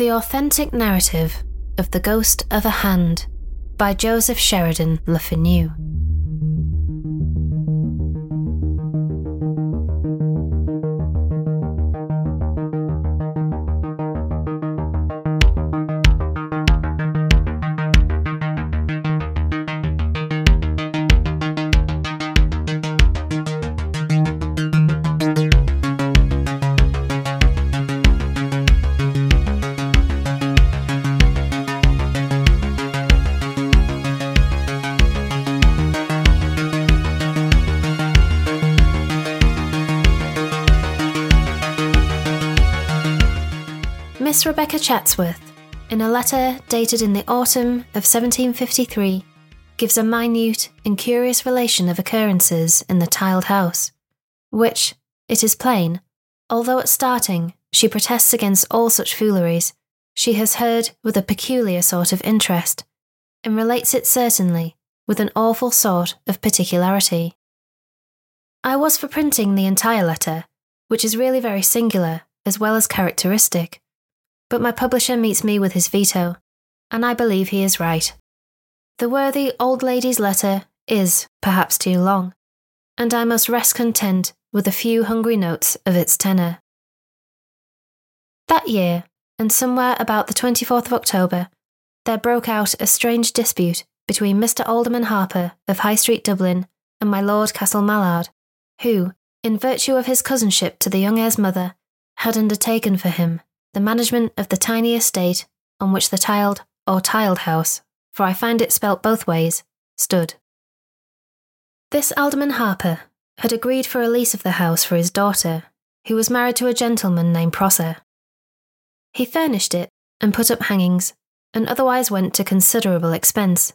The Authentic Narrative of the Ghost of a Hand by Joseph Sheridan Le Fanu. Miss Rebecca Chatsworth, in a letter dated in the autumn of 1753, gives a minute and curious relation of occurrences in the tiled house, which, it is plain, although at starting she protests against all such fooleries, she has heard with a peculiar sort of interest, and relates it certainly with an awful sort of particularity. I was for printing the entire letter, which is really very singular as well as characteristic but my publisher meets me with his veto, and I believe he is right. The worthy old lady's letter is perhaps too long, and I must rest content with a few hungry notes of its tenor. That year, and somewhere about the 24th of October, there broke out a strange dispute between Mr. Alderman Harper of High Street, Dublin, and my Lord Castle Mallard, who, in virtue of his cousinship to the young heir's mother, had undertaken for him the management of the tiny estate on which the tiled or tyled house, for I find it spelt both ways, stood. This Alderman Harper had agreed for a lease of the house for his daughter, who was married to a gentleman named Prosser. He furnished it and put up hangings, and otherwise went to considerable expense.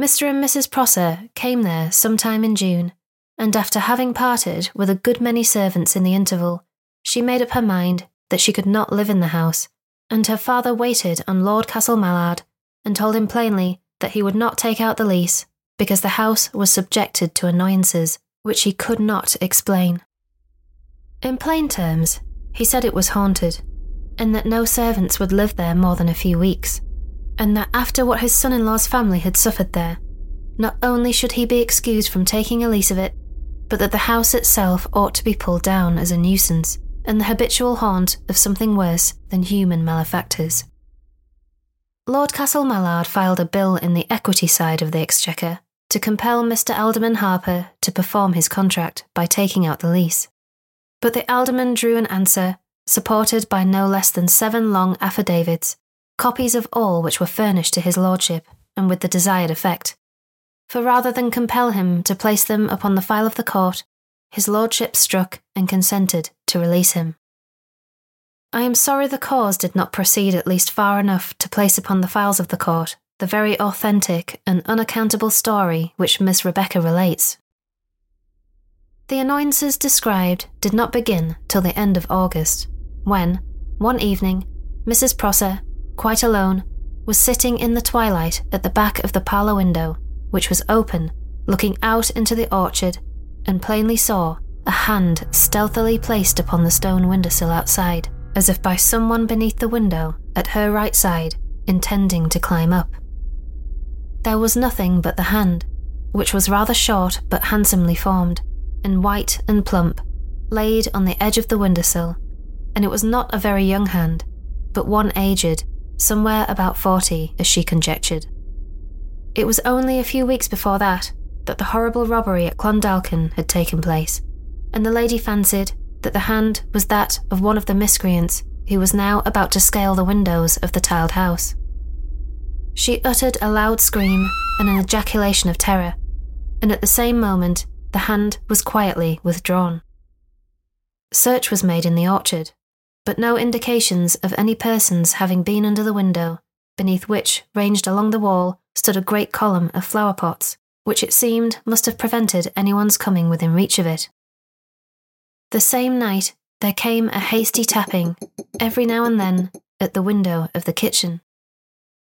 Mr. and Mrs. Prosser came there sometime in June, and after having parted with a good many servants in the interval, she made up her mind that she could not live in the house, and her father waited on Lord Castle Mallard and told him plainly that he would not take out the lease because the house was subjected to annoyances which he could not explain. In plain terms, he said it was haunted, and that no servants would live there more than a few weeks, and that after what his son in law's family had suffered there, not only should he be excused from taking a lease of it, but that the house itself ought to be pulled down as a nuisance and the habitual haunt of something worse than human malefactors. Lord Castle Mallard filed a bill in the equity side of the Exchequer to compel Mr. Alderman Harper to perform his contract by taking out the lease. But the Alderman drew an answer, supported by no less than seven long affidavits, copies of all which were furnished to his lordship, and with the desired effect. For rather than compel him to place them upon the file of the court, his lordship struck and consented to release him. I am sorry the cause did not proceed at least far enough to place upon the files of the court the very authentic and unaccountable story which Miss Rebecca relates. The annoyances described did not begin till the end of August, when, one evening, Mrs. Prosser, quite alone, was sitting in the twilight at the back of the parlour window, which was open, looking out into the orchard and plainly saw a hand stealthily placed upon the stone windowsill outside, as if by someone beneath the window at her right side, intending to climb up. There was nothing but the hand, which was rather short but handsomely formed, and white and plump, laid on the edge of the windowsill, and it was not a very young hand, but one aged, somewhere about forty, as she conjectured. It was only a few weeks before that that the horrible robbery at Clondalkin had taken place, and the lady fancied that the hand was that of one of the miscreants who was now about to scale the windows of the tiled house. She uttered a loud scream and an ejaculation of terror, and at the same moment the hand was quietly withdrawn. Search was made in the orchard, but no indications of any persons having been under the window, beneath which, ranged along the wall, stood a great column of flower pots, which it seemed must have prevented anyone's coming within reach of it. The same night, there came a hasty tapping, every now and then, at the window of the kitchen.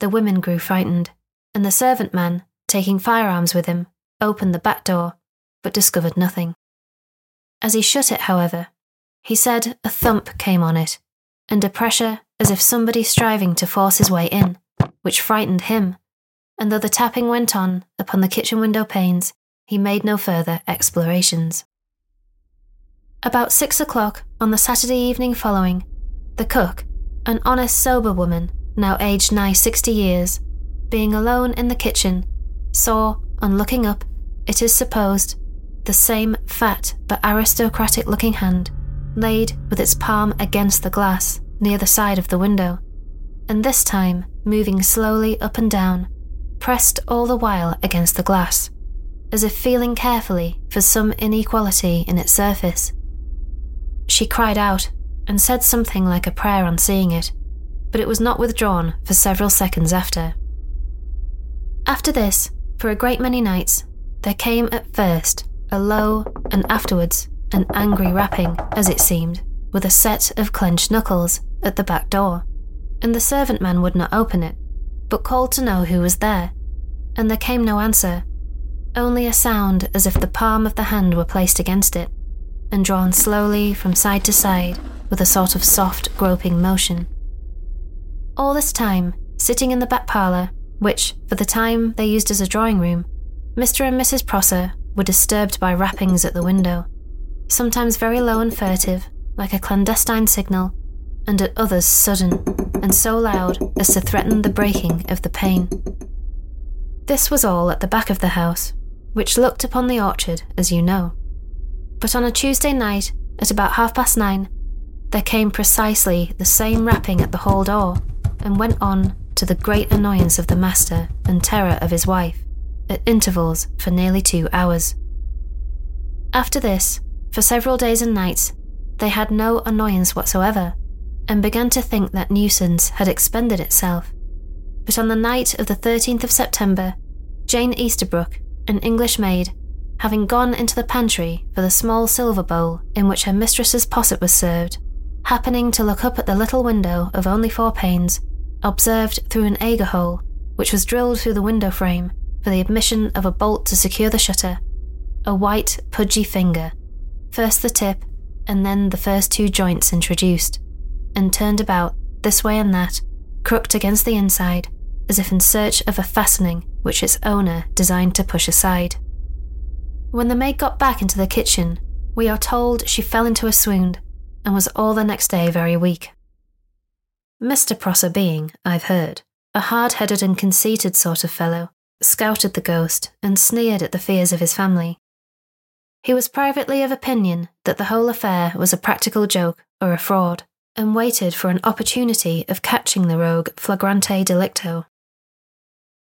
The women grew frightened, and the servant man, taking firearms with him, opened the back door, but discovered nothing. As he shut it, however, he said a thump came on it, and a pressure as if somebody striving to force his way in, which frightened him, and though the tapping went on upon the kitchen window panes, he made no further explorations. About six o'clock on the Saturday evening following, the cook, an honest, sober woman, now aged nigh sixty years, being alone in the kitchen, saw, on looking up, it is supposed, the same fat but aristocratic looking hand laid with its palm against the glass near the side of the window, and this time moving slowly up and down, pressed all the while against the glass, as if feeling carefully for some inequality in its surface. She cried out and said something like a prayer on seeing it, but it was not withdrawn for several seconds after. After this, for a great many nights, there came at first a low and afterwards an angry rapping, as it seemed, with a set of clenched knuckles at the back door, and the servant man would not open it, but called to know who was there, and there came no answer, only a sound as if the palm of the hand were placed against it, and drawn slowly from side to side with a sort of soft, groping motion. All this time, sitting in the back parlour, which, for the time, they used as a drawing room, Mr. and Mrs. Prosser were disturbed by rappings at the window, sometimes very low and furtive, like a clandestine signal, and at others sudden and so loud as to threaten the breaking of the pane. This was all at the back of the house, which looked upon the orchard, as you know. But on a Tuesday night, at about half past nine, there came precisely the same rapping at the hall door, and went on to the great annoyance of the master and terror of his wife, at intervals for nearly two hours. After this, for several days and nights, they had no annoyance whatsoever, and began to think that nuisance had expended itself. But on the night of the 13th of September, Jane Easterbrook, an English maid, having gone into the pantry for the small silver bowl in which her mistress's posset was served, happening to look up at the little window of only four panes, observed through an auger hole, which was drilled through the window frame for the admission of a bolt to secure the shutter, a white, pudgy finger, first the tip and then the first two joints introduced, and turned about this way and that, crooked against the inside, as if in search of a fastening which its owner designed to push aside. When the maid got back into the kitchen, we are told she fell into a swoon and was all the next day very weak. Mr. Prosser being, I've heard, a hard headed and conceited sort of fellow, scouted the ghost and sneered at the fears of his family. He was privately of opinion that the whole affair was a practical joke or a fraud, and waited for an opportunity of catching the rogue flagrante delicto.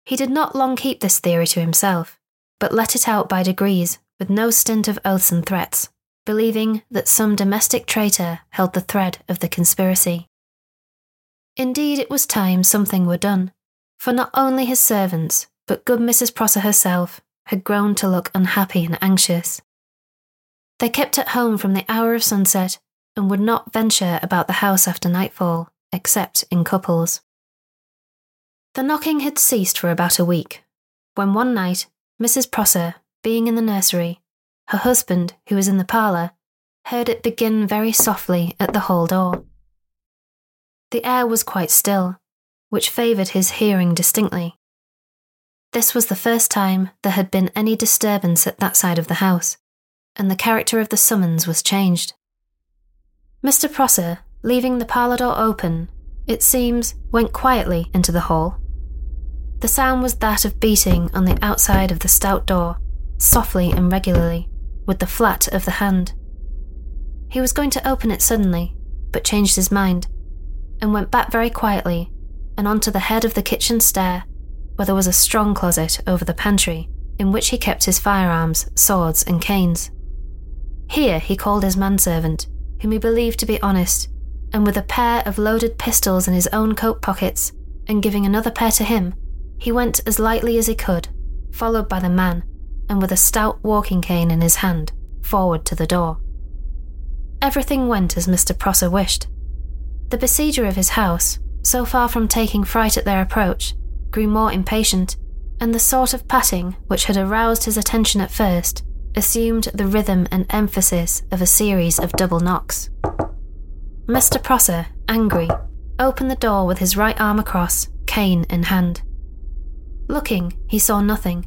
He did not long keep this theory to himself, but let it out by degrees with no stint of oaths and threats, believing that some domestic traitor held the thread of the conspiracy. Indeed, it was time something were done, for not only his servants, but good Mrs. Prosser herself, had grown to look unhappy and anxious. They kept at home from the hour of sunset and would not venture about the house after nightfall, except in couples. The knocking had ceased for about a week, when one night Mrs. Prosser, being in the nursery, her husband, who was in the parlour, heard it begin very softly at the hall door. The air was quite still, which favoured his hearing distinctly. This was the first time there had been any disturbance at that side of the house, and the character of the summons was changed. Mr. Prosser, leaving the parlour door open, it seems, went quietly into the hall. The sound was that of beating on the outside of the stout door, softly and regularly, with the flat of the hand. He was going to open it suddenly, but changed his mind, and went back very quietly and onto the head of the kitchen stair, where there was a strong closet over the pantry, in which he kept his firearms, swords, and canes. Here he called his manservant, whom he believed to be honest, and with a pair of loaded pistols in his own coat pockets, and giving another pair to him, he went as lightly as he could, followed by the man, and with a stout walking cane in his hand, forward to the door. Everything went as Mr. Prosser wished. The besieger of his house, so far from taking fright at their approach, grew more impatient, and the sort of patting which had aroused his attention at first assumed the rhythm and emphasis of a series of double knocks. Mr. Prosser, angry, opened the door with his right arm across, cane in hand. Looking, he saw nothing,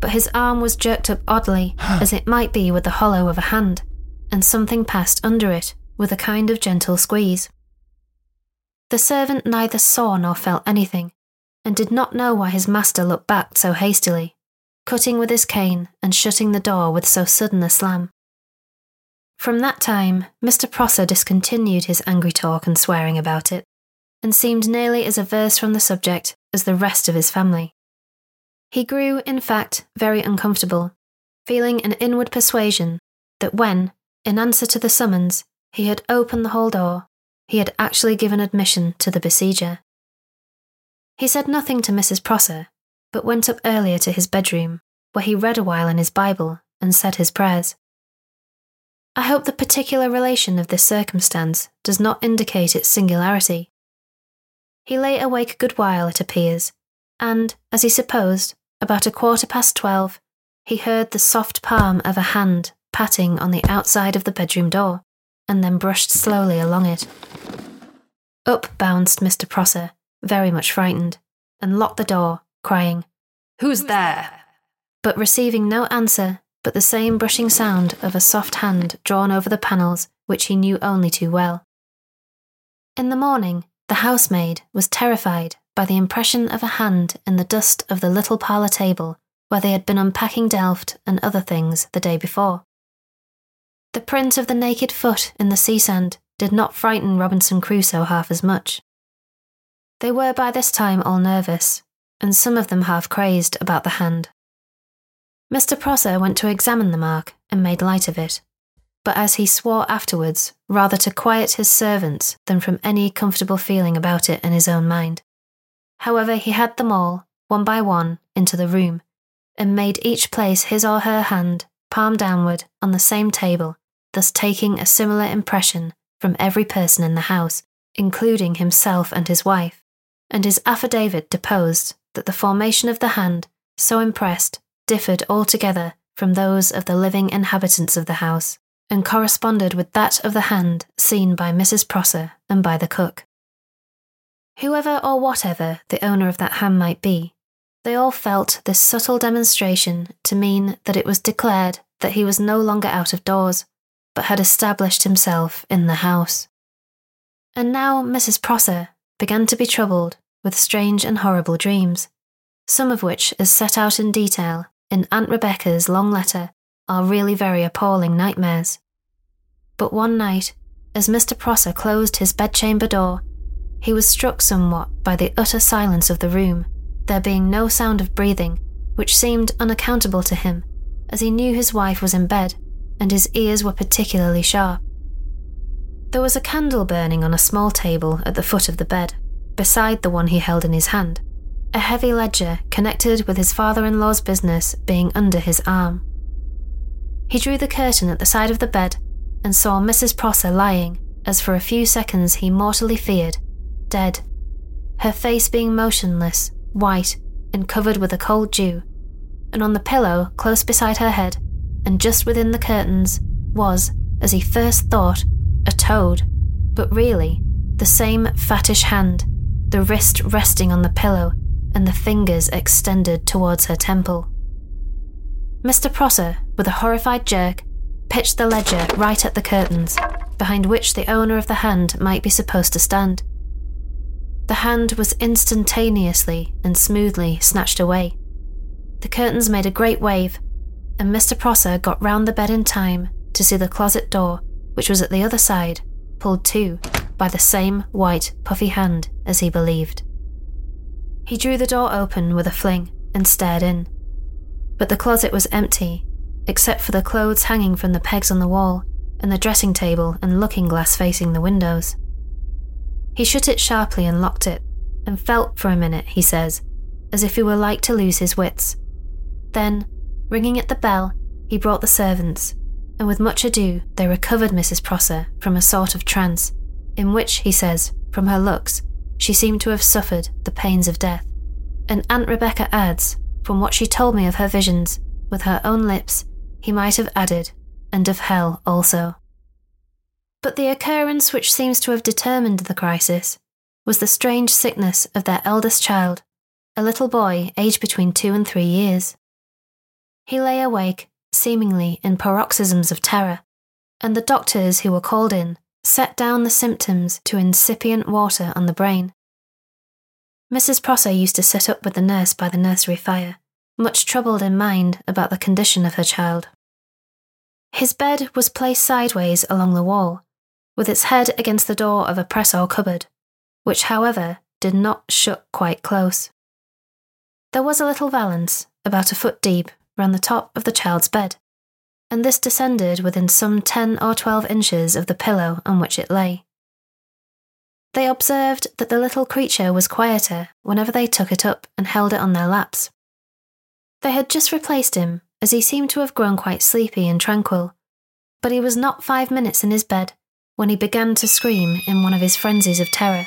but his arm was jerked up oddly, as it might be with the hollow of a hand, and something passed under it with a kind of gentle squeeze. The servant neither saw nor felt anything, and did not know why his master looked back so hastily, cutting with his cane and shutting the door with so sudden a slam. From that time, Mr. Prosser discontinued his angry talk and swearing about it, and seemed nearly as averse from the subject as the rest of his family. He grew, in fact, very uncomfortable, feeling an inward persuasion that when, in answer to the summons, he had opened the hall door, he had actually given admission to the besieger. He said nothing to Mrs. Prosser, but went up earlier to his bedroom, where he read a while in his Bible and said his prayers. I hope the particular relation of this circumstance does not indicate its singularity. He lay awake a good while, it appears, and, as he supposed, about a quarter past twelve, he heard the soft palm of a hand patting on the outside of the bedroom door, and then brushed slowly along it. Up bounced Mr. Prosser, very much frightened, and locked the door, crying, Who's there? But receiving no answer but the same brushing sound of a soft hand drawn over the panels, which he knew only too well. In the morning, the housemaid was terrified by the impression of a hand in the dust of the little parlour table where they had been unpacking Delft and other things the day before. The print of the naked foot in the sea sand did not frighten Robinson Crusoe half as much. They were by this time all nervous, and some of them half crazed about the hand. Mr. Prosser went to examine the mark and made light of it, but as he swore afterwards, rather to quiet his servants than from any comfortable feeling about it in his own mind. However, he had them all, one by one, into the room, and made each place his or her hand, palm downward, on the same table, thus taking a similar impression from every person in the house, including himself and his wife, and his affidavit deposed that the formation of the hand, so impressed, differed altogether from those of the living inhabitants of the house, and corresponded with that of the hand seen by Mrs. Prosser and by the cook. Whoever or whatever the owner of that hand might be, they all felt this subtle demonstration to mean that it was declared that he was no longer out of doors, but had established himself in the house. And now Mrs. Prosser began to be troubled with strange and horrible dreams, some of which, as set out in detail in Aunt Rebecca's long letter, are really very appalling nightmares. But one night, as Mr. Prosser closed his bedchamber door he was struck somewhat by the utter silence of the room, there being no sound of breathing, which seemed unaccountable to him, as he knew his wife was in bed, and his ears were particularly sharp. There was a candle burning on a small table at the foot of the bed, beside the one he held in his hand, a heavy ledger connected with his father in law's business being under his arm. He drew the curtain at the side of the bed and saw Mrs. Prosser lying, as for a few seconds he mortally feared, dead, her face being motionless, white, and covered with a cold dew, and on the pillow close beside her head, and just within the curtains, was, as he first thought, a toad, but really the same fattish hand, the wrist resting on the pillow, and the fingers extended towards her temple. Mr. Prosser, with a horrified jerk, pitched the ledger right at the curtains, behind which the owner of the hand might be supposed to stand. The hand was instantaneously and smoothly snatched away. The curtains made a great wave, and Mr. Prosser got round the bed in time to see the closet door, which was at the other side, pulled to by the same white, puffy hand as he believed. He drew the door open with a fling and stared in. But the closet was empty, except for the clothes hanging from the pegs on the wall and the dressing table and looking glass facing the windows. He shut it sharply and locked it, and felt for a minute, he says, as if he were like to lose his wits. Then, ringing at the bell, he brought the servants, and with much ado they recovered Mrs. Prosser from a sort of trance, in which, he says, from her looks, she seemed to have suffered the pains of death. And Aunt Rebecca adds, from what she told me of her visions, with her own lips, he might have added, and of hell also. But the occurrence which seems to have determined the crisis was the strange sickness of their eldest child, a little boy aged between two and three years. He lay awake, seemingly in paroxysms of terror, and the doctors who were called in set down the symptoms to incipient water on the brain. Mrs. Prosser used to sit up with the nurse by the nursery fire, much troubled in mind about the condition of her child. His bed was placed sideways along the wall, with its head against the door of a press or cupboard, which, however, did not shut quite close. There was a little valance, about a foot deep, round the top of the child's bed, and this descended within some ten or twelve inches of the pillow on which it lay. They observed that the little creature was quieter whenever they took it up and held it on their laps. They had just replaced him, as he seemed to have grown quite sleepy and tranquil, but he was not five minutes in his bed when he began to scream in one of his frenzies of terror.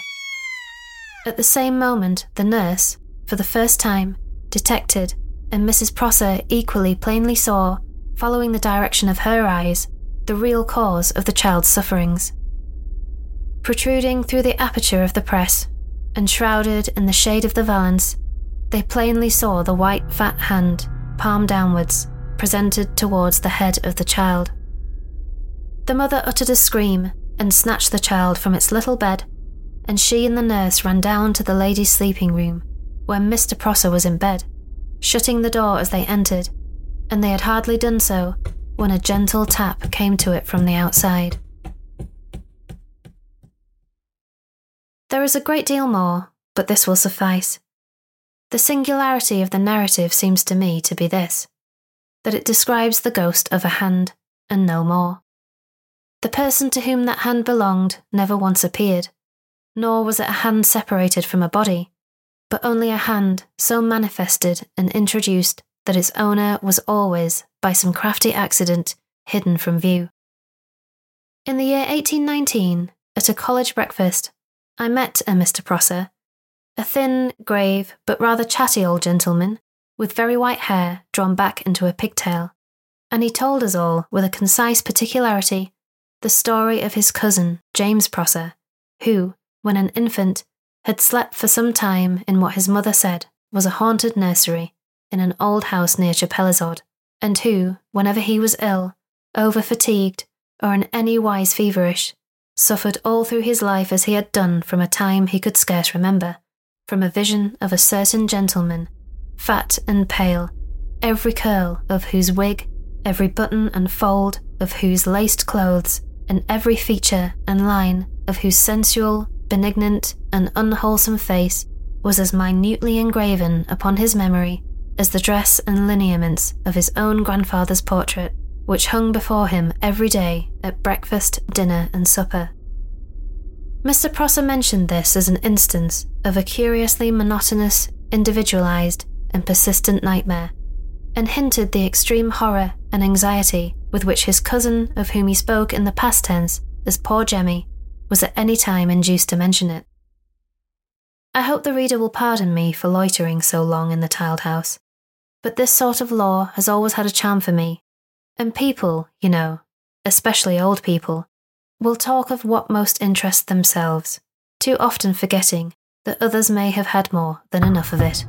At the same moment, the nurse, for the first time, detected, and Mrs. Prosser equally plainly saw, following the direction of her eyes, the real cause of the child's sufferings. Protruding through the aperture of the press, and shrouded in the shade of the valance, they plainly saw the white fat hand, palm downwards, presented towards the head of the child. The mother uttered a scream and snatched the child from its little bed, and she and the nurse ran down to the lady's sleeping room, where Mr. Prosser was in bed, shutting the door as they entered, and they had hardly done so when a gentle tap came to it from the outside. There is a great deal more, but this will suffice. The singularity of the narrative seems to me to be this that it describes the ghost of a hand, and no more. The person to whom that hand belonged never once appeared, nor was it a hand separated from a body, but only a hand so manifested and introduced that its owner was always, by some crafty accident, hidden from view. In the year 1819, at a college breakfast, I met a Mr. Prosser, a thin, grave, but rather chatty old gentleman, with very white hair drawn back into a pigtail, and he told us all, with a concise particularity, the story of his cousin, James Prosser, who, when an infant, had slept for some time in what his mother said was a haunted nursery in an old house near Chapelizod, and who, whenever he was ill, over fatigued, or in any wise feverish, suffered all through his life as he had done from a time he could scarce remember, from a vision of a certain gentleman, fat and pale, every curl of whose wig, every button and fold of whose laced clothes, and every feature and line of whose sensual, benignant, and unwholesome face was as minutely engraven upon his memory as the dress and lineaments of his own grandfather's portrait which hung before him every day at breakfast, dinner, and supper. Mr. Prosser mentioned this as an instance of a curiously monotonous, individualized, and persistent nightmare, and hinted the extreme horror and anxiety with which his cousin, of whom he spoke in the past tense as poor Jemmy, was at any time induced to mention it. I hope the reader will pardon me for loitering so long in the tiled house, but this sort of lore has always had a charm for me and people, you know, especially old people, will talk of what most interests themselves, too often forgetting that others may have had more than enough of it.